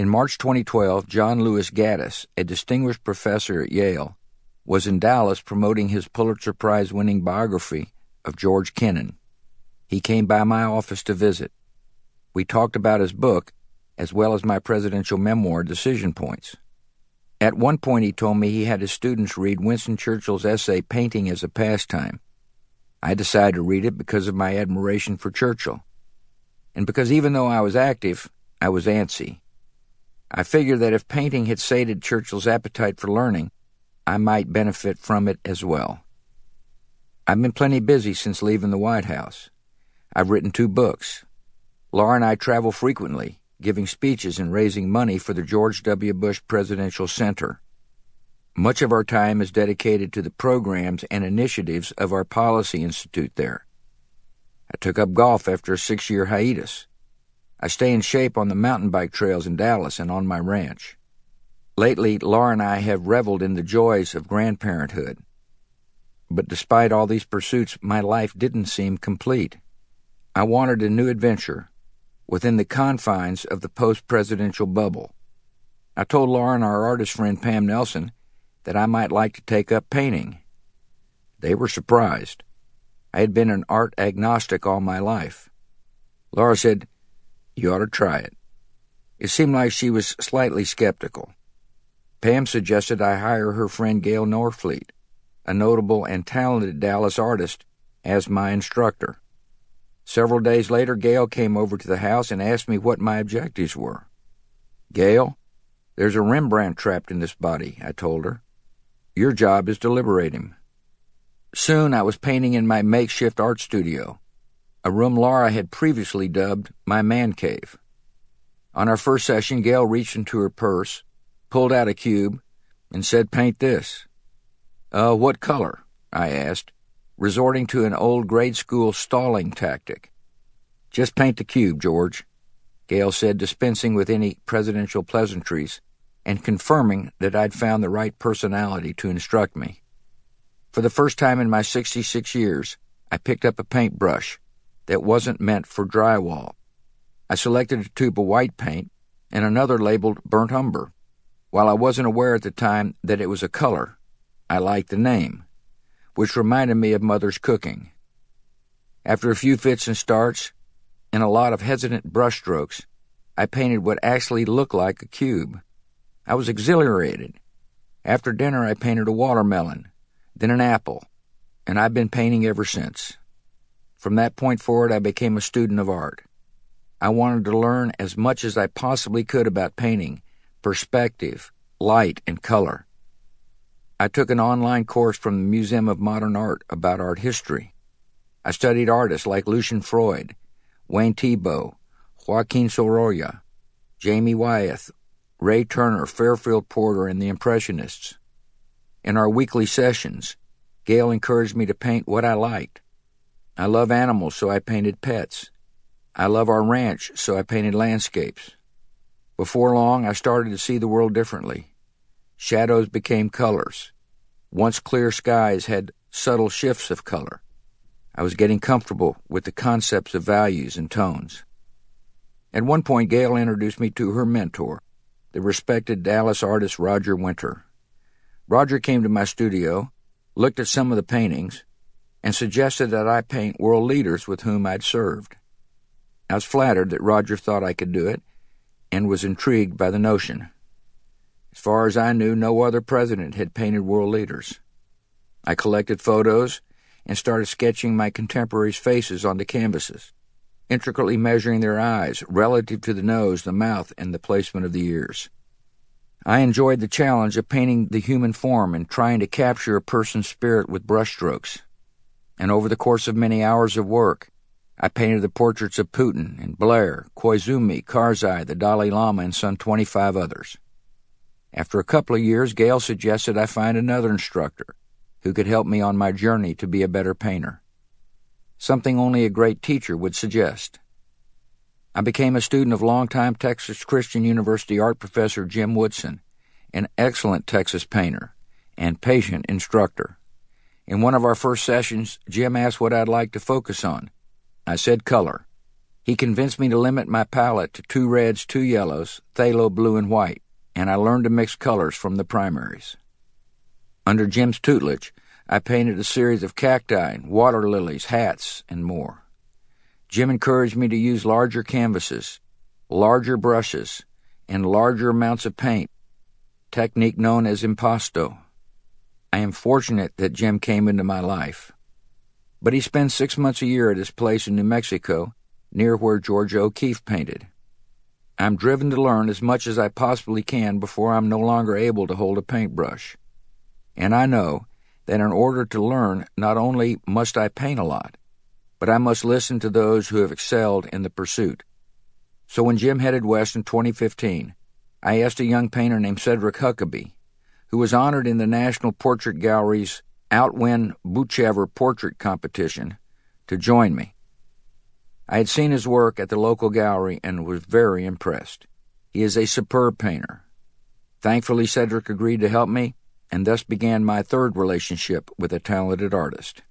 In March 2012, John Lewis Gaddis, a distinguished professor at Yale, was in Dallas promoting his Pulitzer Prize winning biography of George Kennan. He came by my office to visit. We talked about his book, as well as my presidential memoir, Decision Points. At one point, he told me he had his students read Winston Churchill's essay, Painting as a Pastime. I decided to read it because of my admiration for Churchill, and because even though I was active, I was antsy. I figured that if painting had sated Churchill's appetite for learning, I might benefit from it as well. I've been plenty busy since leaving the White House. I've written two books. Laura and I travel frequently, giving speeches and raising money for the George W. Bush Presidential Center. Much of our time is dedicated to the programs and initiatives of our Policy Institute there. I took up golf after a six year hiatus. I stay in shape on the mountain bike trails in Dallas and on my ranch. Lately, Laura and I have reveled in the joys of grandparenthood. But despite all these pursuits, my life didn't seem complete. I wanted a new adventure, within the confines of the post presidential bubble. I told Laura and our artist friend Pam Nelson, that I might like to take up painting. They were surprised. I had been an art agnostic all my life. Laura said, You ought to try it. It seemed like she was slightly skeptical. Pam suggested I hire her friend Gail Norfleet, a notable and talented Dallas artist, as my instructor. Several days later, Gail came over to the house and asked me what my objectives were. Gail, there's a Rembrandt trapped in this body, I told her. Your job is to liberate him. Soon I was painting in my makeshift art studio, a room Laura had previously dubbed my man cave. On our first session, Gail reached into her purse, pulled out a cube, and said, Paint this. Uh, what color? I asked, resorting to an old grade school stalling tactic. Just paint the cube, George, Gail said, dispensing with any presidential pleasantries and confirming that I'd found the right personality to instruct me. For the first time in my 66 years, I picked up a paintbrush that wasn't meant for drywall. I selected a tube of white paint and another labeled burnt umber. While I wasn't aware at the time that it was a color, I liked the name which reminded me of Mother's cooking. After a few fits and starts and a lot of hesitant brushstrokes, I painted what actually looked like a cube. I was exhilarated. After dinner, I painted a watermelon, then an apple, and I've been painting ever since. From that point forward, I became a student of art. I wanted to learn as much as I possibly could about painting, perspective, light, and color. I took an online course from the Museum of Modern Art about art history. I studied artists like Lucian Freud, Wayne Thiebaud, Joaquin Sorolla, Jamie Wyeth, Ray Turner, Fairfield Porter, and the Impressionists. In our weekly sessions, Gail encouraged me to paint what I liked. I love animals, so I painted pets. I love our ranch, so I painted landscapes. Before long, I started to see the world differently. Shadows became colors. Once clear skies had subtle shifts of color. I was getting comfortable with the concepts of values and tones. At one point, Gail introduced me to her mentor, the respected Dallas artist Roger Winter. Roger came to my studio, looked at some of the paintings, and suggested that I paint world leaders with whom I'd served. I was flattered that Roger thought I could do it and was intrigued by the notion. As far as I knew, no other president had painted world leaders. I collected photos and started sketching my contemporaries' faces onto canvases, intricately measuring their eyes relative to the nose, the mouth, and the placement of the ears. I enjoyed the challenge of painting the human form and trying to capture a person's spirit with brushstrokes. And over the course of many hours of work, I painted the portraits of Putin and Blair, Koizumi, Karzai, the Dalai Lama, and some 25 others. After a couple of years, Gail suggested I find another instructor who could help me on my journey to be a better painter. Something only a great teacher would suggest. I became a student of longtime Texas Christian University art professor Jim Woodson, an excellent Texas painter and patient instructor. In one of our first sessions, Jim asked what I'd like to focus on. I said color. He convinced me to limit my palette to two reds, two yellows, phthalo blue, and white, and I learned to mix colors from the primaries. Under Jim's tutelage, I painted a series of cacti, water lilies, hats, and more. Jim encouraged me to use larger canvases, larger brushes, and larger amounts of paint, technique known as impasto. I am fortunate that Jim came into my life. But he spends six months a year at his place in New Mexico, near where Georgia O'Keeffe painted. I'm driven to learn as much as I possibly can before I'm no longer able to hold a paintbrush. And I know that in order to learn, not only must I paint a lot, but I must listen to those who have excelled in the pursuit. So when Jim headed west in 2015, I asked a young painter named Sedrick Huckaby, who was honored in the National Portrait Gallery's Outwin Boochever portrait competition, to join me. I had seen his work at the local gallery and was very impressed. He is a superb painter. Thankfully, Sedrick agreed to help me, and thus began my third relationship with a talented artist.